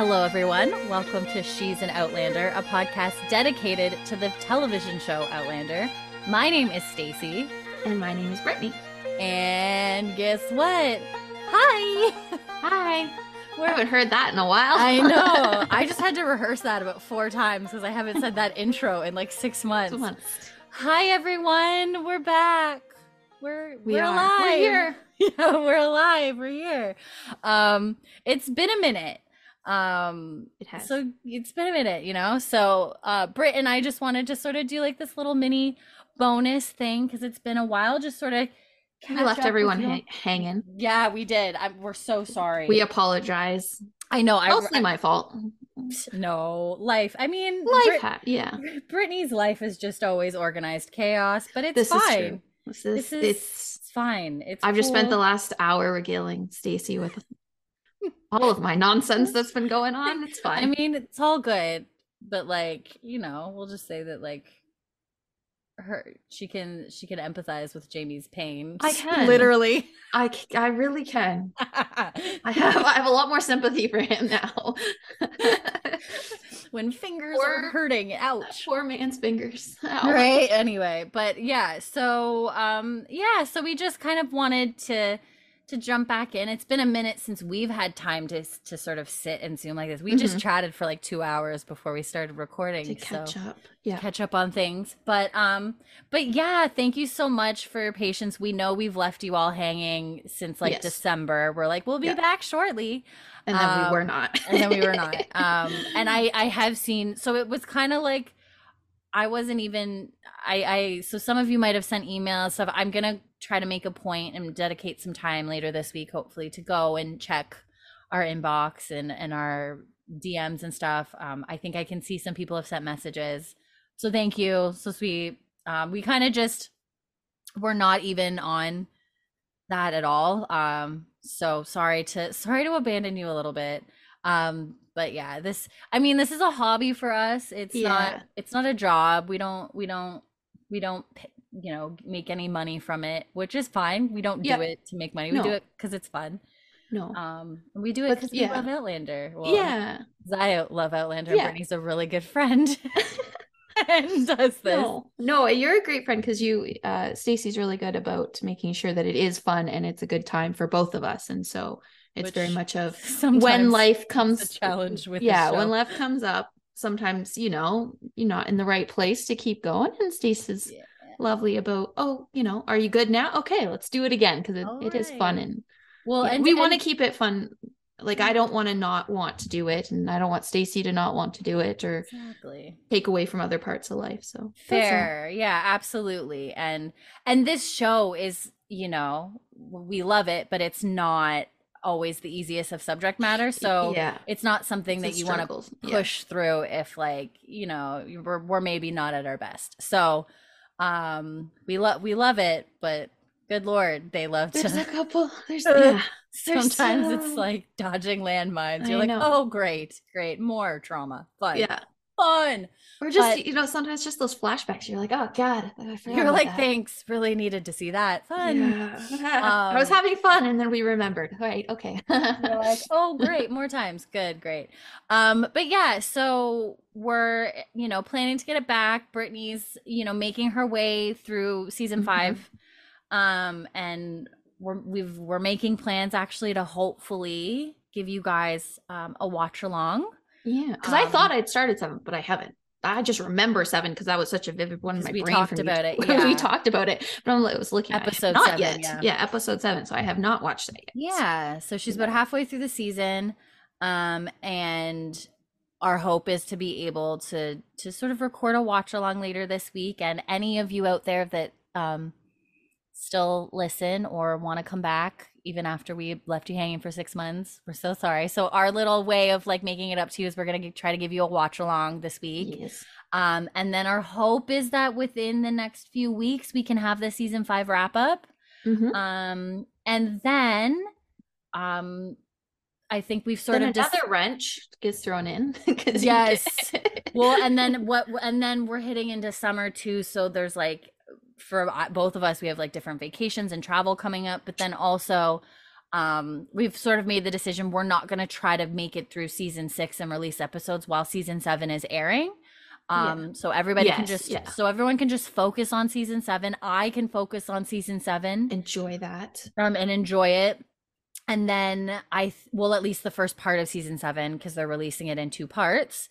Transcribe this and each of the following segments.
Hello, everyone. Welcome to She's an Outlander, a podcast dedicated to the television show Outlander. My name is Stacy. And my name is Brittany. And guess what? Hi. Hi. We haven't heard that in a while. I know. I just had to rehearse that about four times because I haven't said that intro in like six months. Six months. Hi, everyone. We're back. We're We we're are. alive. We're here. Yeah, we're alive. We're here. Um, it's been a minute. Um, It has. so it's been a minute, you know. So, uh, Britt and I just wanted to sort of do like this little mini bonus thing because it's been a while. Just sort of we left everyone ha- hanging. Yeah, we did. I, we're so sorry. We apologize. I know. I, Mostly I my fault. no life. I mean, Life, Brit- ha- yeah. Brittany's life is just always organized chaos, but it's This is fine. true. This is, This is it's. it's fine. It's I've just spent the last hour regaling Stacy with all of my nonsense that's been going on. It's fine. I mean, it's all good, but like, you know, we'll just say that like her she can she can empathize with Jamie's pain. I can. Literally. I I really can. I have I have a lot more sympathy for him now. when fingers Or- are hurting. Ouch. Poor man's fingers. Ow. right anyway but yeah so um yeah so we just kind of wanted to to jump back in it's been a minute since we've had time to to sort of sit and zoom like this we just Mhm. chatted for like two hours before we started recording To catch so up. Yeah. catch up on things but um but yeah thank you so much for your patience we know we've left you all hanging since like Yes. december we're like we'll be Yeah. back shortly And then we were Um, not. and then we were not um and i i have seen so it was kind of like i wasn't even i i so some of you might have sent emails stuff i'm gonna try to make a point and dedicate some time later this week hopefully to go and check our inbox and and our dms and stuff. Um i think i can see some people have sent messages. So thank you. So sweet. Um we kind of just we're not even on that at all. Um so sorry to sorry to abandon you a little bit. Um but yeah this i mean this is a hobby for us it's Yeah. not it's not a job we don't we don't we don't you know make any money from it which is fine we don't do it to make money we do it because it's fun no. um we do it because yeah. we love outlander well, yeah. i love outlander Yeah. brittany's a really good friend and does this No, no, you're a great friend because you, uh, Stacy's really good about making sure that it is fun and it's a good time for both of us. And so it's very much of when life comes, a challenge with yeah, when life comes up, sometimes, you know, you're not in the right place to keep going. And Stacy's Yeah. lovely about, oh, you know, are you good now? Okay, let's do it again because it, it is fun. And well yeah, and we want to keep it fun. Like, I don't want to not want to do it. And I don't want Stacy to not want to do it or exactly take away from other parts of life. So fair yeah absolutely and and this show is you know we love it but it's not always the easiest of subject matter so yeah. it's not something It's that you want to struggles. Yeah. push through if like you know we're, we're maybe not at our best so um we love we love it but good lord they love to There's a couple. There's yeah. there's sometimes so- it's like dodging landmines you're like know. oh great great more trauma fun yeah. Fun Or just but- you know sometimes just those flashbacks. You're like, oh god, I forgot you're like that." thanks really needed to see that fun Yeah. I was Um, having fun, and then we remembered. Right, okay. You're like, oh, great, more times. Good, great. Um, but yeah, so we're you know planning to get it back. Brittany's you know making her way through season Mhm. five, um, and we're we've we're making plans actually to hopefully give you guys um a watch along. Yeah, because I thought Um, I'd started seven, but I haven't. I just remember seven because that was such a vivid one in my brain. we brain. talked about you- it, we talked about it, but I'm, I was looking at Episode it. not seven, yet. yeah. episode seven. So I have not watched that yet. Yeah, so she's about halfway through the season, um, and our hope is to be able to to sort of record a watch along later this week. And any of you out there that um still listen or want to come back even after we left you hanging for six months, we're so sorry. So our little way of like making it up to you is we're gonna try to give you a watch along this week. Yes. Um, and then our hope is that within the next few weeks we can have the season five wrap up. Mhm. Um, and then um I think we've sort Then of just another wrench gets thrown in. Yes. well, and then what? And then we're hitting into summer too. So there's like, for uh, both of us, we have like different vacations and travel coming up. But then also, um, we've sort of made the decision we're not going to try to make it through season six and release episodes while season seven is airing. Um, yeah. so everybody yes, can just yeah. so everyone can just focus on season seven. I can focus on season seven. Enjoy that. Um, and enjoy it. And then I th- well, at least the first part of season seven, because they're releasing it in two parts.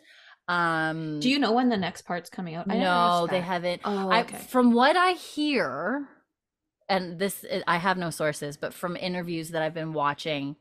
Um, do you know when the next part's coming out? I no, they haven't. Oh, okay. I, from what I hear, and this I have no sources, but from interviews that I've been watching,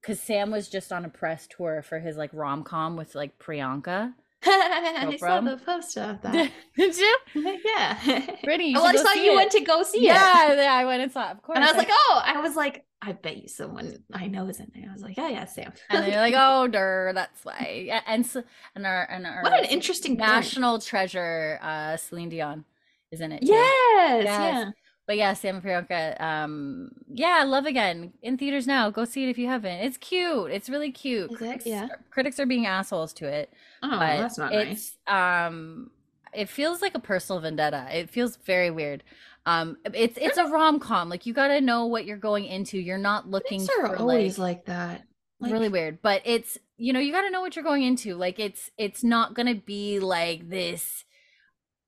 because Sam was just on a press tour for his like rom com with like Priyanka. I saw the poster of that. Did you? Yeah. Pretty. well, I saw you it. went to go see yeah, it. Yeah, I went and saw it. Of course. And I was like, oh, I was like, I bet you someone I know is in there. I was like, oh yeah, Sam. and they're like, oh, der, that's why. Yeah, and so, and our and our what an interesting national point. treasure, uh, Celine Dion, is in it. Yes, yes. Yeah but yeah, Sam and Priyanka. Um, yeah, Love Again in theaters now. Go see it if you haven't. It's cute. It's really cute. Is critics, it? Yeah. Critics are being assholes to it. Oh, that's not it's, nice. Um, it feels like a personal vendetta. It feels very weird. Um, it's it's a rom com. Like you got to know what you're going into. You're not looking Critics for always like, like that. Like, really weird. But it's you know you got to know what you're going into. Like it's it's not gonna be like this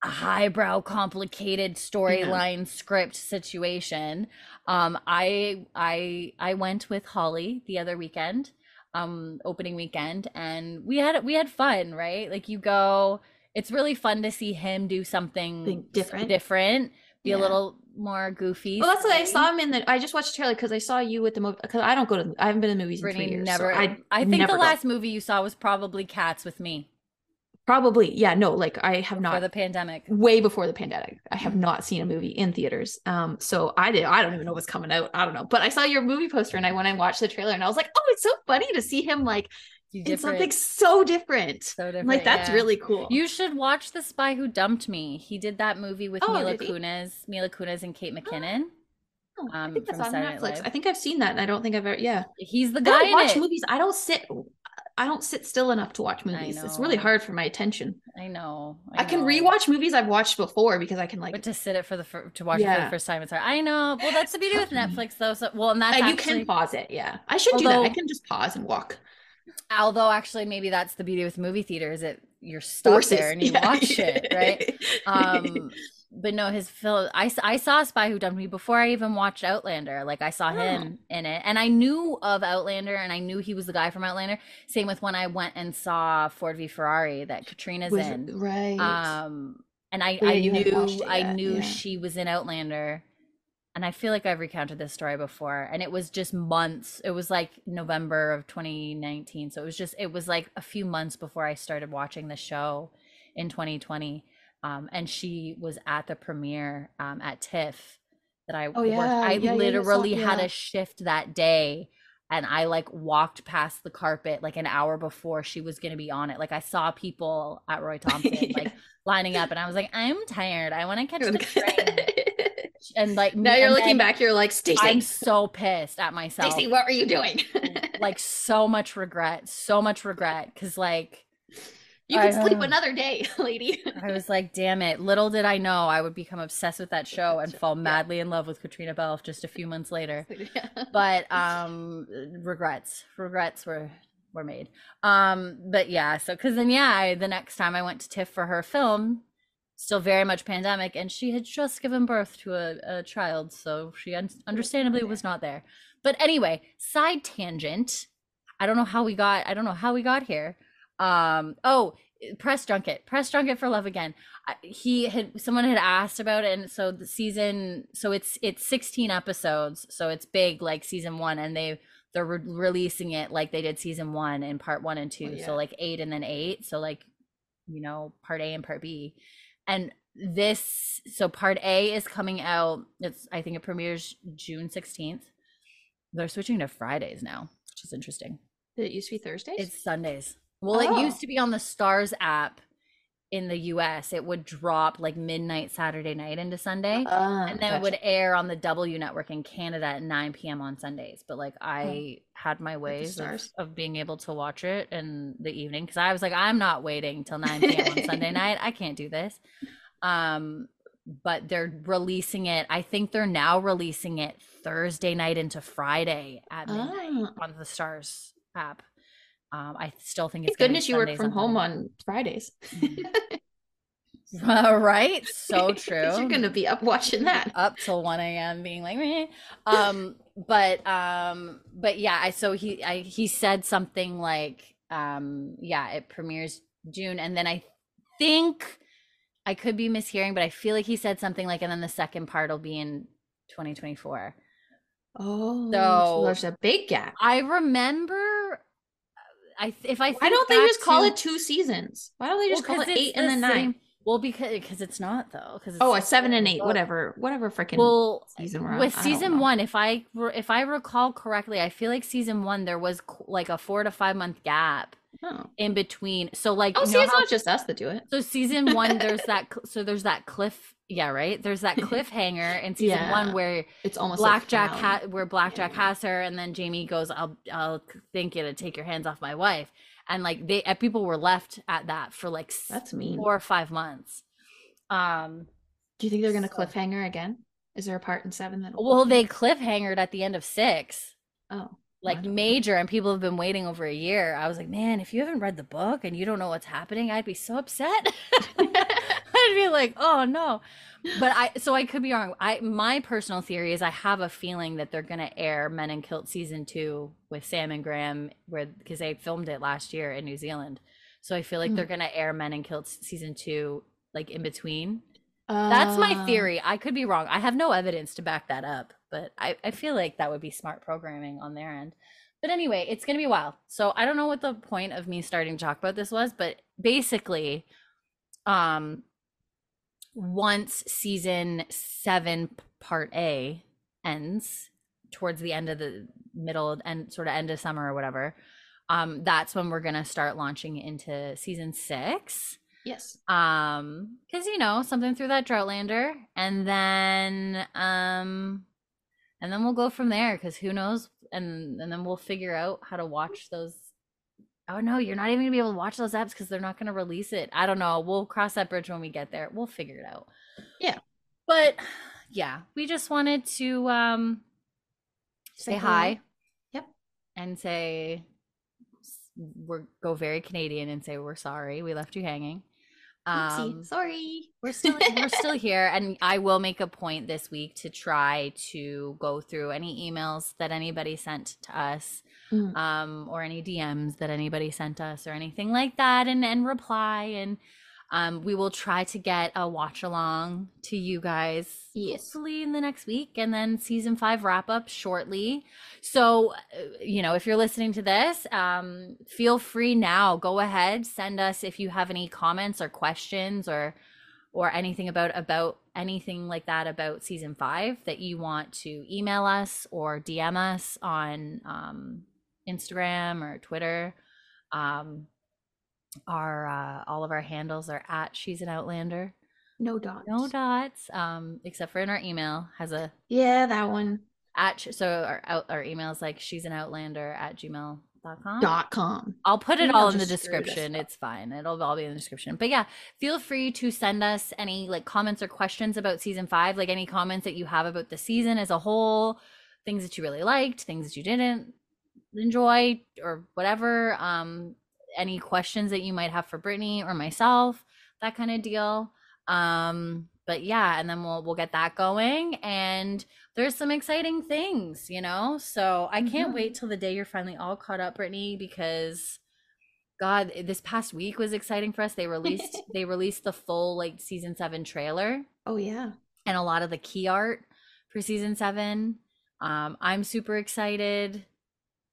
highbrow complicated storyline yeah. script situation um i i i went with holly the other weekend um opening weekend and we had we had fun right like you go it's really fun to see him do something different different be yeah. a little more goofy. Well, that's what I saw him in the. I just watched the trailer because I saw you with the movie. Because I don't go to. I haven't been in movies Brittany in three years. Never. So I. I think the last movie you saw was probably Cats with me. Probably, yeah, no, like I have not for the pandemic. Way before the pandemic, I have not seen a movie in theaters. Um, so I did. I don't even know what's coming out. I don't know, but I saw your movie poster and I went and watched the trailer and I was like, oh, it's so funny to see him like in something so different. So different. Like that's yeah. really cool. You should watch The Spy Who Dumped Me. He did that movie with oh, Mila Kunis, Mila Kunis and Kate McKinnon. Oh, um, I think that's on Netflix. I think I've seen that, and I don't think I've ever. Yeah, he's the guy. I don't watch movies. I don't sit. I don't sit still enough to watch movies. It's really hard for my attention. I know. I, I can rewatch movies I've watched before because I can like. But to sit it for the fir- to watch yeah. it for the first time, it's hard. I know. Well, that's the beauty with Netflix, though. So well, and that's uh, you can pause it. Yeah, I should although, do that. I can just pause and walk. Although, actually, maybe that's the beauty with movie theaters. It you're stuck Forces. there and you yeah. watch it, right? Um, but no, his film. I, I saw Spy Who Dumped Me before I even watched Outlander. Like I saw him oh. in it, and I knew of Outlander, and I knew he was the guy from Outlander. Same with when I went and saw Ford v Ferrari that Caitríona's was, in, right? Um, and I I knew I knew yeah. she was in Outlander, and I feel like I've recounted this story before, and it was just months. It was like November of 2019, so it was just it was like a few months before I started watching the show in 2020 um, and she was at the premiere um, at TIFF that I oh, yeah. worked. I yeah, literally yeah, had a shift that day and I like walked past the carpet like an hour before she was going to be on it. Like I saw people at Roy Thomson like lining up and I was like, I'm tired. I want to catch the train. and like now you're looking back, you're like, Stacy. I'm so pissed at myself. Stacy, what were you doing? like so much regret, so much regret. Cause like you can sleep another day, lady. I was like, damn it. Little did I know I would become obsessed with that show and fall madly yeah. in love with Caitríona Balfe just a few months later. Yeah. But um regrets. Regrets were were made. Um but yeah, so cuz then yeah, I, the next time I went to TIFF for her film, still very much pandemic and she had just given birth to a, a child, so she un- understandably was not there. But anyway, side tangent. I don't know how we got I don't know how we got here um oh press junket press junket for love again. He had someone had asked about it and so the season so it's it's 16 episodes so it's big like season one and they they're re- releasing it like they did season one and part one and two oh, yeah. so like eight and then eight so like you know part a and part b. And this so part a is coming out it's i think it premieres june 16th they're switching to fridays now which is interesting. Did it used to be thursdays? It's sundays well, oh. it used to be on the Starz app in the US. It would drop like midnight Saturday night into Sunday. Uh, and then gotcha. it would air on the W network in Canada at 9 p.m. on Sundays. But like I had my ways of, of, being able to watch it in the evening because I was like, I'm not waiting till 9 p.m. on Sunday night. I can't do this. Um but they're releasing it. I think they're now releasing it Thursday night into Friday at midnight Ah. on the Starz app. Um, I still think it's Thank goodness you work from home on Fridays. right? so true. You're gonna be up watching that. up till 1 a.m. being like, Meh. um, but um, but yeah, I so he I he said something like, um, yeah, it premieres June, and then I think I could be mishearing, but I feel like he said something like, and then the second part will be in 2024. Oh, So- there's a big gap. I remember. I if I Why think don't they just call to- it two seasons? Why don't they just Well, call it eight and the then nine? same- Well, because because it's not though. Because Oh, a seven and eight, whatever, whatever freaking Well, season we're on. with I season one, if I if I recall correctly, I feel like season one there was like a four to five month gap Oh, in between. So like, oh see, it's how- not just us that do it. so season one there's that so there's that cliff. Yeah, right. There's that cliffhanger in season Yeah. one where It's almost like Black Jack finale. ha- where Black Jack Yeah. has her, and then Jamie goes, "I'll I'll thank you to take your hands off my wife," and like they uh, people were left at that for like That's mean. four or five months. Um. Do you think they're gonna So- cliffhanger again? Is there a part in seven that? Well, they cliffhangered at the end of six. Oh, like major and people have been waiting over a year. I was like man if you haven't read the book and you don't know what's happening i'd be so upset. I'd be like oh no. But i so i could be wrong. I my personal theory is i have a feeling that they're going to air men in kilt season two with sam and graham where because they filmed it last year in new zealand. So i feel like Hmm. they're going to air men in kilt season two like in between. That's my Uh, theory. I could be wrong. I have no evidence to back that up, but I, I feel like that would be smart programming on their end. But anyway, it's going to be a while. So I don't know what the point of me starting to talk about this was, but basically, um, once season seven, part A ends towards the end of the middle and sort of end of summer or whatever, um, that's when we're going to start launching into season six Yes. um because you know something through that droughtlander and then um and then we'll go from there because who knows and and then we'll figure out how to watch those oh no you're not even gonna be able to watch those apps because they're not gonna release it. I don't know. We'll cross that bridge when we get there. We'll figure it out. Yeah. but yeah we just wanted to um say, hi. Yep. and say we're go very canadian and say we're sorry. We left you hanging Oopsie. um Sorry. we're still we're still here and i will make a point this week to try to go through any emails that anybody sent to us Mm. um or any dms that anybody sent us or anything like that and and reply and um we will try to get a watch along to you guys Yes. hopefully in the next week and then season five wrap up shortly. So uh, you know if you're listening to this um feel free now. Go ahead send us if you have any comments or questions or or anything about about anything like that about season five that you want to email us or dm us on um instagram or twitter. Um our uh all of our handles are at she's an outlander No dots. no dots um except for in our email has a Yeah, that one. at so our out our email is like she's an outlander at gmail Dot com. Dot com. I'll put it all in the just screw this description. It's fine. It'll all be in the description. But yeah, feel free to send us any like comments or questions about season five, like any comments that you have about the season as a whole, things that you really liked, things that you didn't enjoy, or whatever. Um, any questions that you might have for Brittany or myself, that kind of deal. Um, but yeah, and then we'll we'll get that going and there's some exciting things, you know? So I can't Mhm. wait till the day you're finally all caught up, Brittany, because God, this past week was exciting for us. They released they released the full like season seven trailer Oh yeah. and a lot of the key art for season seven. Um, I'm super excited.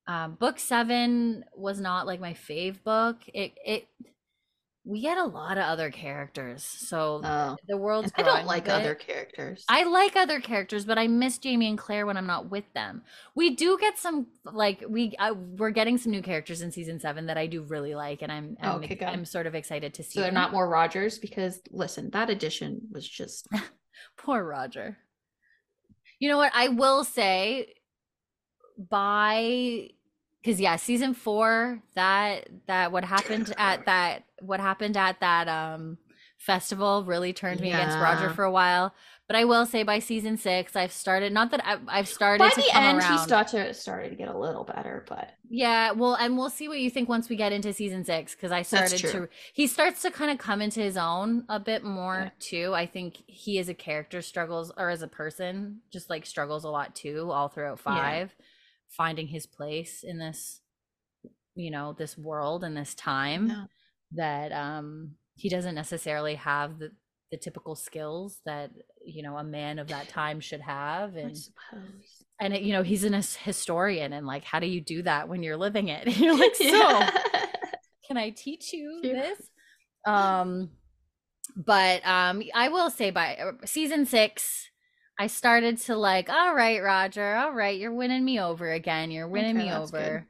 Um, book seven was not like my fave book. It it we get a lot of other characters, so Oh. the world's. I don't like other characters. I like other characters, but I miss Jamie and Claire when I'm not with them. We do get some like we uh, we're getting some new characters in season seven that I do really like, and I'm I'm, Okay. I'm sort of excited to see. so they're them. not more Rogers because listen, that edition was just Poor Roger. You know what? I will say by because yeah, season four, that that what happened at that what happened at that um festival really turned me yeah. against Roger for a while. But I will say by season six, I've started. Not that I've, I've started. By the end, around. he started to, started to get a little better, but yeah. Well, and we'll see what you think once we get into season six because I started to. He starts to kind of come into his own a bit more yeah. too. I think he as a character struggles, or as a person, just like struggles a lot too, all throughout five, yeah. Finding his place in this, you know, this world and this time yeah. that um he doesn't necessarily have the the typical skills that you know a man of that time should have and and it, you know he's an historian and like how do you do that when you're living it? You're like so can i teach you this? Um but um i will say by uh, season six i started to like all right roger all right you're winning me over again you're winning okay, me over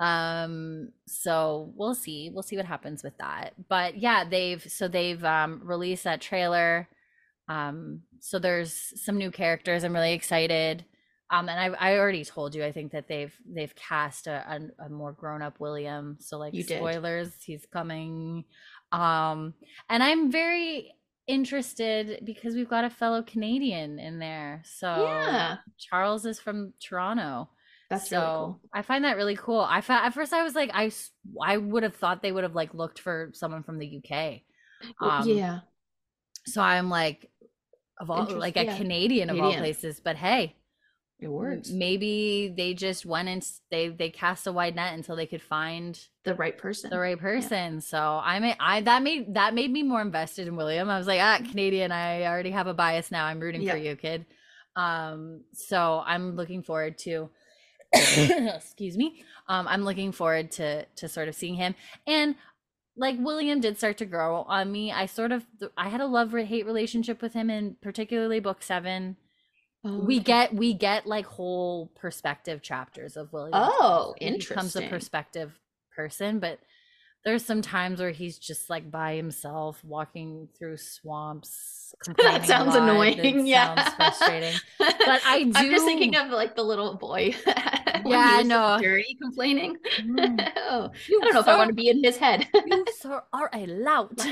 good. um so we'll see we'll see what happens with that. But yeah they've so they've um released that trailer um so there's some new characters i'm really excited. Um and i i already told you i think that they've they've cast a, a, a more grown-up william so like you spoilers did. he's coming. Um and i'm very interested because we've got a fellow canadian in there so yeah charles is from toronto that's so really cool. I find that really cool. I found at first I was like I I would have thought they would have like looked for someone from the UK. Um, yeah. So I'm like of all like a. Canadian of all places, but hey, it works. Maybe they just went and they they cast a wide net until they could find the right person. The right person. Yeah. So I may I that made that made me more invested in William. I was like, ah, Canadian. I already have a bias now. I'm rooting yeah. for you, kid. Um, so I'm looking forward to excuse me um i'm looking forward to to sort of seeing him and like william did start to grow on me i sort of i had a love hate relationship with him in particularly book seven oh, we get we get like whole perspective chapters of william oh interesting he becomes a perspective person but there's some times where he's just like by himself walking through swamps. that sounds annoying. yeah, sounds frustrating. But I do. I'm just thinking of like the little boy. yeah, I know. dirty, complaining. Mm. oh, I don't know sir, if I want to be in his head. you sir are a lout.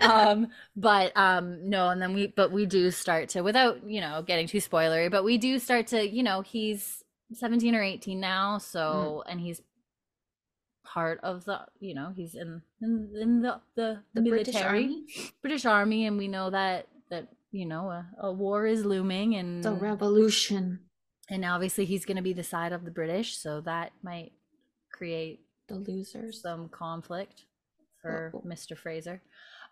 um, but um, no, and then we, but we do start to, without you know getting too spoilery, but we do start to, you know, he's 17 or 18 now, so mm. and he's part of the you know he's in in, in the, the, the military British Army. British Army and we know that that you know a, a war is looming and the revolution and obviously he's going to be the side of the British so that might create the losers some conflict for oh. Mr. Fraser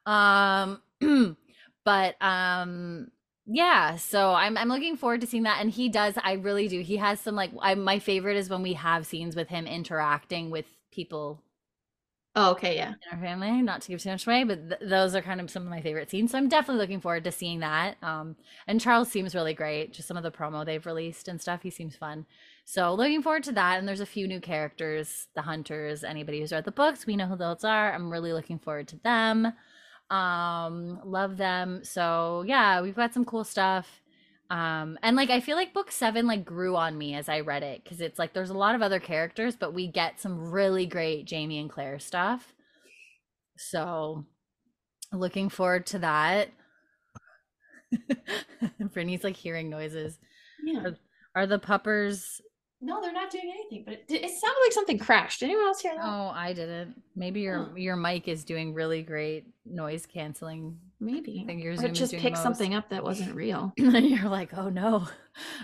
um but um yeah so i'm i'm looking forward to seeing that and he does i really do he has some like I, my favorite is when we have scenes with him interacting with people Oh, okay, yeah. In our family, not to give too much away, but th- those are kind of some of my favorite scenes. So I'm definitely looking forward to seeing that. Um, and Charles seems really great. Just some of the promo they've released and stuff. He seems fun. So looking forward to that. And there's a few new characters, the hunters. Anybody who's read the books, we know who those are. I'm really looking forward to them. Um, love them. So yeah, we've got some cool stuff um and like i feel like book seven like grew on me as i read it because it's like there's a lot of other characters but we get some really great jamie and claire stuff so looking forward to that brittany's like hearing noises yeah are, are the puppers no, they're not doing anything. But it, it sounded like something crashed. Anyone else hear that? Oh, I didn't. Maybe your oh. your mic is doing really great noise canceling. Maybe. Think or just picked something up that wasn't real. And you're like, oh no.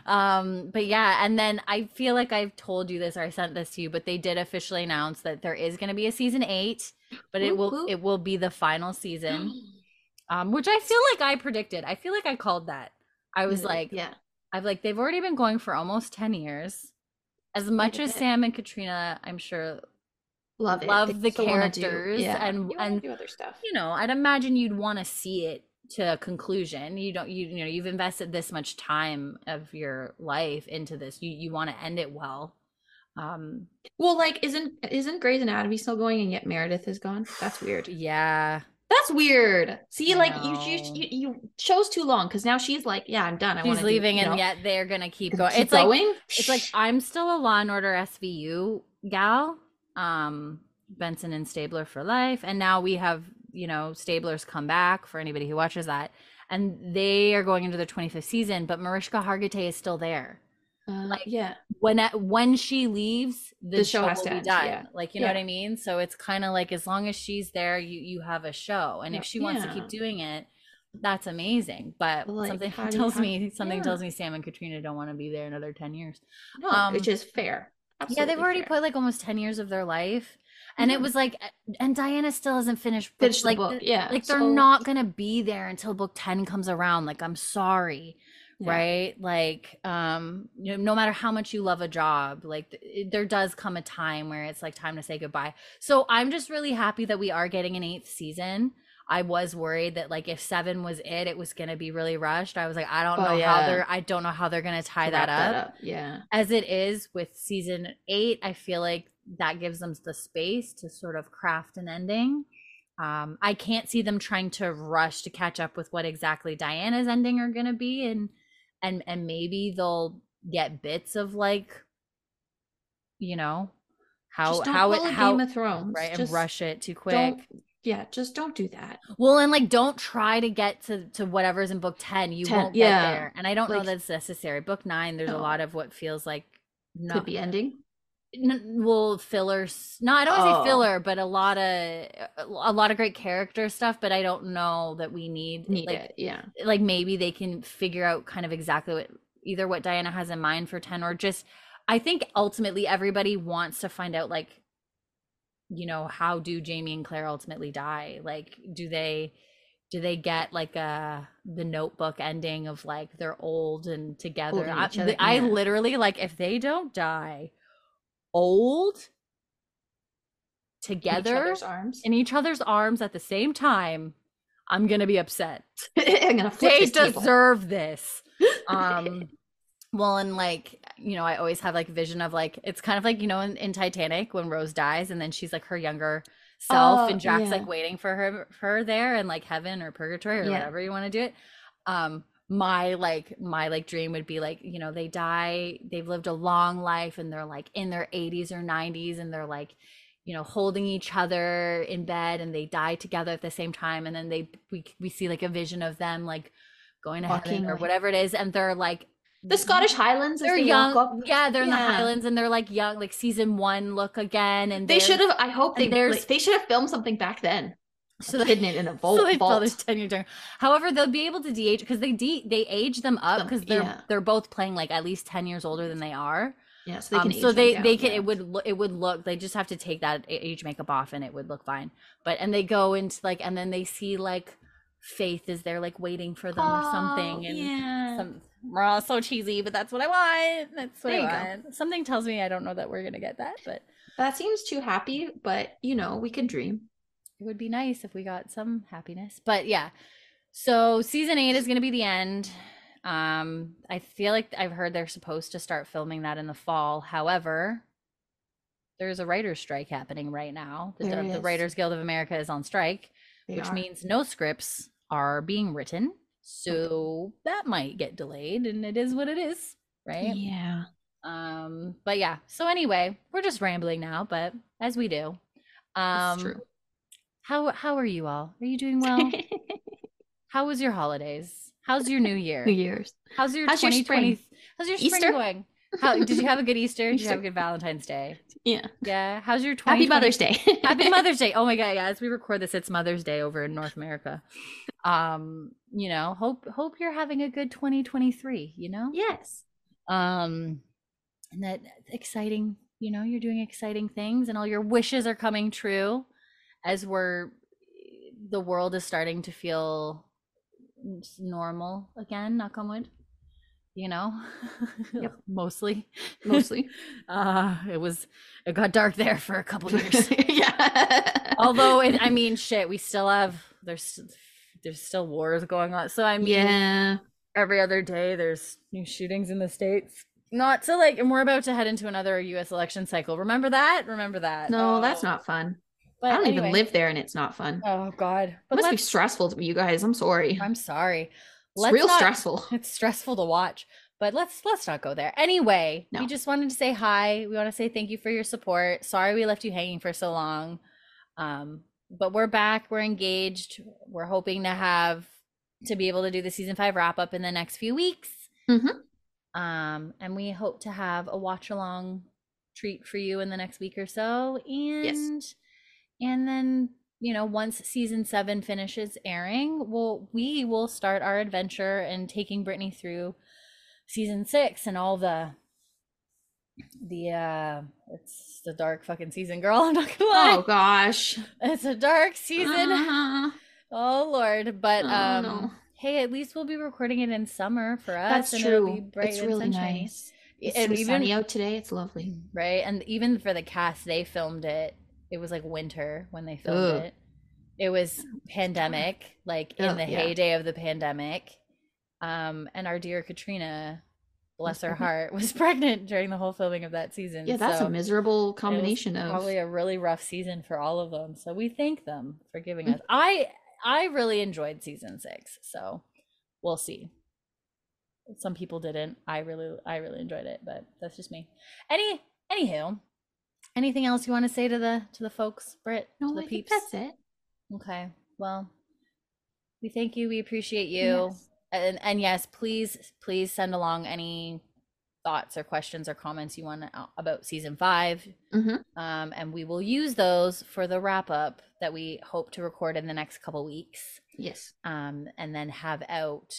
Um, but yeah, and then I feel like I've told you this or I sent this to you, but they did officially announce that there is going to be a season eight, but it will it will be the final season. um, which I feel like I predicted. I feel like I called that. I was like, yeah. I've like they've already been going for almost 10 years as much as Sam and Caitríona, I'm sure love it. love the characters do, yeah. and and do other stuff. You know, I'd imagine you'd want to see it to a conclusion. You don't you you know, you've invested this much time of your life into this. You you want to end it well. Um well like isn't isn't Grey's Anatomy still going and yet Meredith is gone? That's weird. Yeah. That's weird. See, I like you, you, you chose too long because now she's like, yeah, I'm done. I she's leaving, do, and know, yet they're gonna keep going. Keep it's going? like it's like I'm still a Law and Order SVU gal. Um, Benson and Stabler for life, and now we have you know, Stablers come back for anybody who watches that. And they are going into their 25th season, but Mariska Hargitay is still there. Uh, like yeah, when when she leaves, the, the show, show has to end. Done. Yeah. Like you yeah. know what I mean. So it's kind of like as long as she's there, you you have a show, and if she wants to keep doing it, that's amazing. But like, something tells me something tells me Sam and Caitríona don't want to be there another ten years. No, um, which is fair. Absolutely yeah, they've already fair. put like almost ten years of their life and it was like and diana still hasn't finished finished like book. yeah like they're not gonna be there until book 10 comes around like i'm sorry yeah. right like um you know, no matter how much you love a job like it, there does come a time where it's like time to say goodbye so i'm just really happy that we are getting an eighth season I was worried that like if seven was it, it was gonna be really rushed. I was like, I don't oh, know yeah. how they're I don't know how they're gonna tie that up. that up. Yeah. As it is with season eight, I feel like that gives them the space to sort of craft an ending. Um, I can't see them trying to rush to catch up with what exactly Diana's ending are going to be, and and and maybe they'll get bits of like, you know, how how it how Game of Thrones right just and rush it too quick. Yeah, just don't do that. Well, and like don't try to get to to whatever's in book ten. You 10, will won't yeah. get there, and I don't like, know that's necessary. Book nine, there's no. a lot of what feels like not, could be ending well fillers no i don't want to oh. say filler but a lot of a lot of great character stuff but i don't know that we need need like, it yeah like maybe they can figure out kind of exactly what either what diana has in mind for 10 or just i think ultimately everybody wants to find out like you know how do jamie and claire ultimately die like do they do they get like a the notebook ending of like they're old and together I, other, I yeah. literally like if they don't die old together in each, in each other's arms at the same time, I'm gonna be upset. I'm gonna they deserve this. Um well and like you know, I always have like vision of like it's kind of like, you know, in, in Titanic when Rose dies and then she's like her younger self oh, and Jack's yeah. like waiting for her her there and like heaven or purgatory or yeah. whatever you want to do it. Um my like my like dream would be like you know they die they've lived a long life and they're like in their 80s or 90s and they're like you know holding each other in bed and they die together at the same time and then they we we see like a vision of them like going to Walking heaven or whatever it is and they're like the Scottish Highlands. They're they young. Yeah, they're in the Highlands and they're like young, like season one look again. And they should have. I hope they like, they should have filmed something back then so they, hidden it in a vault. So they vault. this ten year term. However, they'll be able to de-age because they de- they age them up because they're yeah. they're both playing like at least ten years older than they are. Yeah, so they um, can. Um, so they they can. Yeah. It would it would look. They just have to take that age makeup off, and it would look fine. But and they go into like, and then they see like Faith is there like waiting for them oh, or something, and yeah. some. Well, so cheesy, but that's what I want. That's what there I want. Go. Something tells me I don't know that we're gonna get that, but that seems too happy. But you know, we can dream it would be nice if we got some happiness. But yeah. So season 8 is going to be the end. Um I feel like I've heard they're supposed to start filming that in the fall. However, there's a writer's strike happening right now. The, the Writers Guild of America is on strike, they which are. means no scripts are being written. So that might get delayed and it is what it is, right? Yeah. Um but yeah. So anyway, we're just rambling now, but as we do. Um true. How how are you all? Are you doing well? how was your holidays? How's your new year? New Year's. How's your how's 2020? Your spring? How's your spring Easter? going? How did you have a good Easter? Did you have a good Valentine's Day? Yeah. Yeah. How's your 20 Happy Mother's Day. Happy Mother's Day. Oh my god, yeah. As we record this, it's Mother's Day over in North America. Um, you know, hope hope you're having a good 2023, you know? Yes. Um and that exciting, you know, you're doing exciting things and all your wishes are coming true as we're the world is starting to feel normal again knock on wood you know yep. mostly mostly uh it was it got dark there for a couple years yeah although it, i mean shit we still have there's there's still wars going on so i mean yeah every other day there's new shootings in the states not to like and we're about to head into another us election cycle remember that remember that no oh. that's not fun but I don't anyway. even live there and it's not fun. Oh God. But it must be stressful to you guys. I'm sorry. I'm sorry. It's real not, stressful. It's stressful to watch. But let's let's not go there. Anyway, no. we just wanted to say hi. We want to say thank you for your support. Sorry we left you hanging for so long. Um, but we're back. We're engaged. We're hoping to have to be able to do the season five wrap up in the next few weeks. Mm-hmm. Um, and we hope to have a watch along treat for you in the next week or so. And Yes. and then you know once season seven finishes airing, we'll we will start our adventure and taking Brittany through season six and all the the uh it's the dark fucking season girl i'm not gonna lie Oh gosh. it's a dark season Uh-huh. oh lord but Oh, um no. hey at least we'll be recording it in summer for us That's and it'll be true. It's really sunshiny. nice. It's and so even sunny out today. It's lovely. right and even for the cast they filmed it it was like winter when they filmed Ugh. it. It was pandemic like in Ugh, the yeah. heyday of the pandemic. Um and our dear caitríona bless her heart was pregnant during the whole filming of that season. Yeah, that's so a miserable combination of. probably a really rough season for all of them. So we thank them for giving us i i really enjoyed season six so we'll see. Some people didn't. I really i really enjoyed it but that's just me. Any anywho anything else you want to say to the to the folks Britt no, the I think peeps that's it. okay well we thank you we appreciate you Yes. and and yes please please send along any thoughts or questions or comments you want to, about season five Mhm. um, and we will use those for the wrap up that we hope to record in the next couple weeks Yes. um, and then have out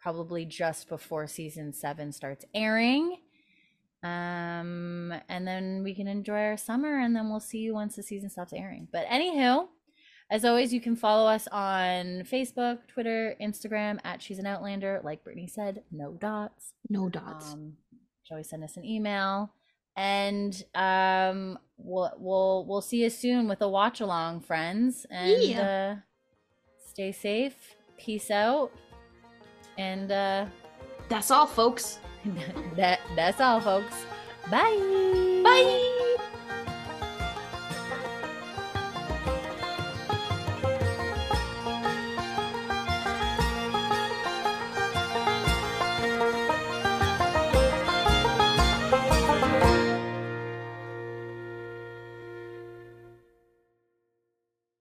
probably just before season seven starts airing um, and then we can enjoy our summer and then we'll see you once the season stops airing but anywho as always you can follow us on facebook twitter instagram at she's an outlander like brittany said no dots No dots. um, always send us an email, and um, we'll we'll we'll see you soon with a watch along, friends. And Yeah. uh, stay safe. Peace out. And uh, that's all, folks. that that's all, folks. Bye. Bye.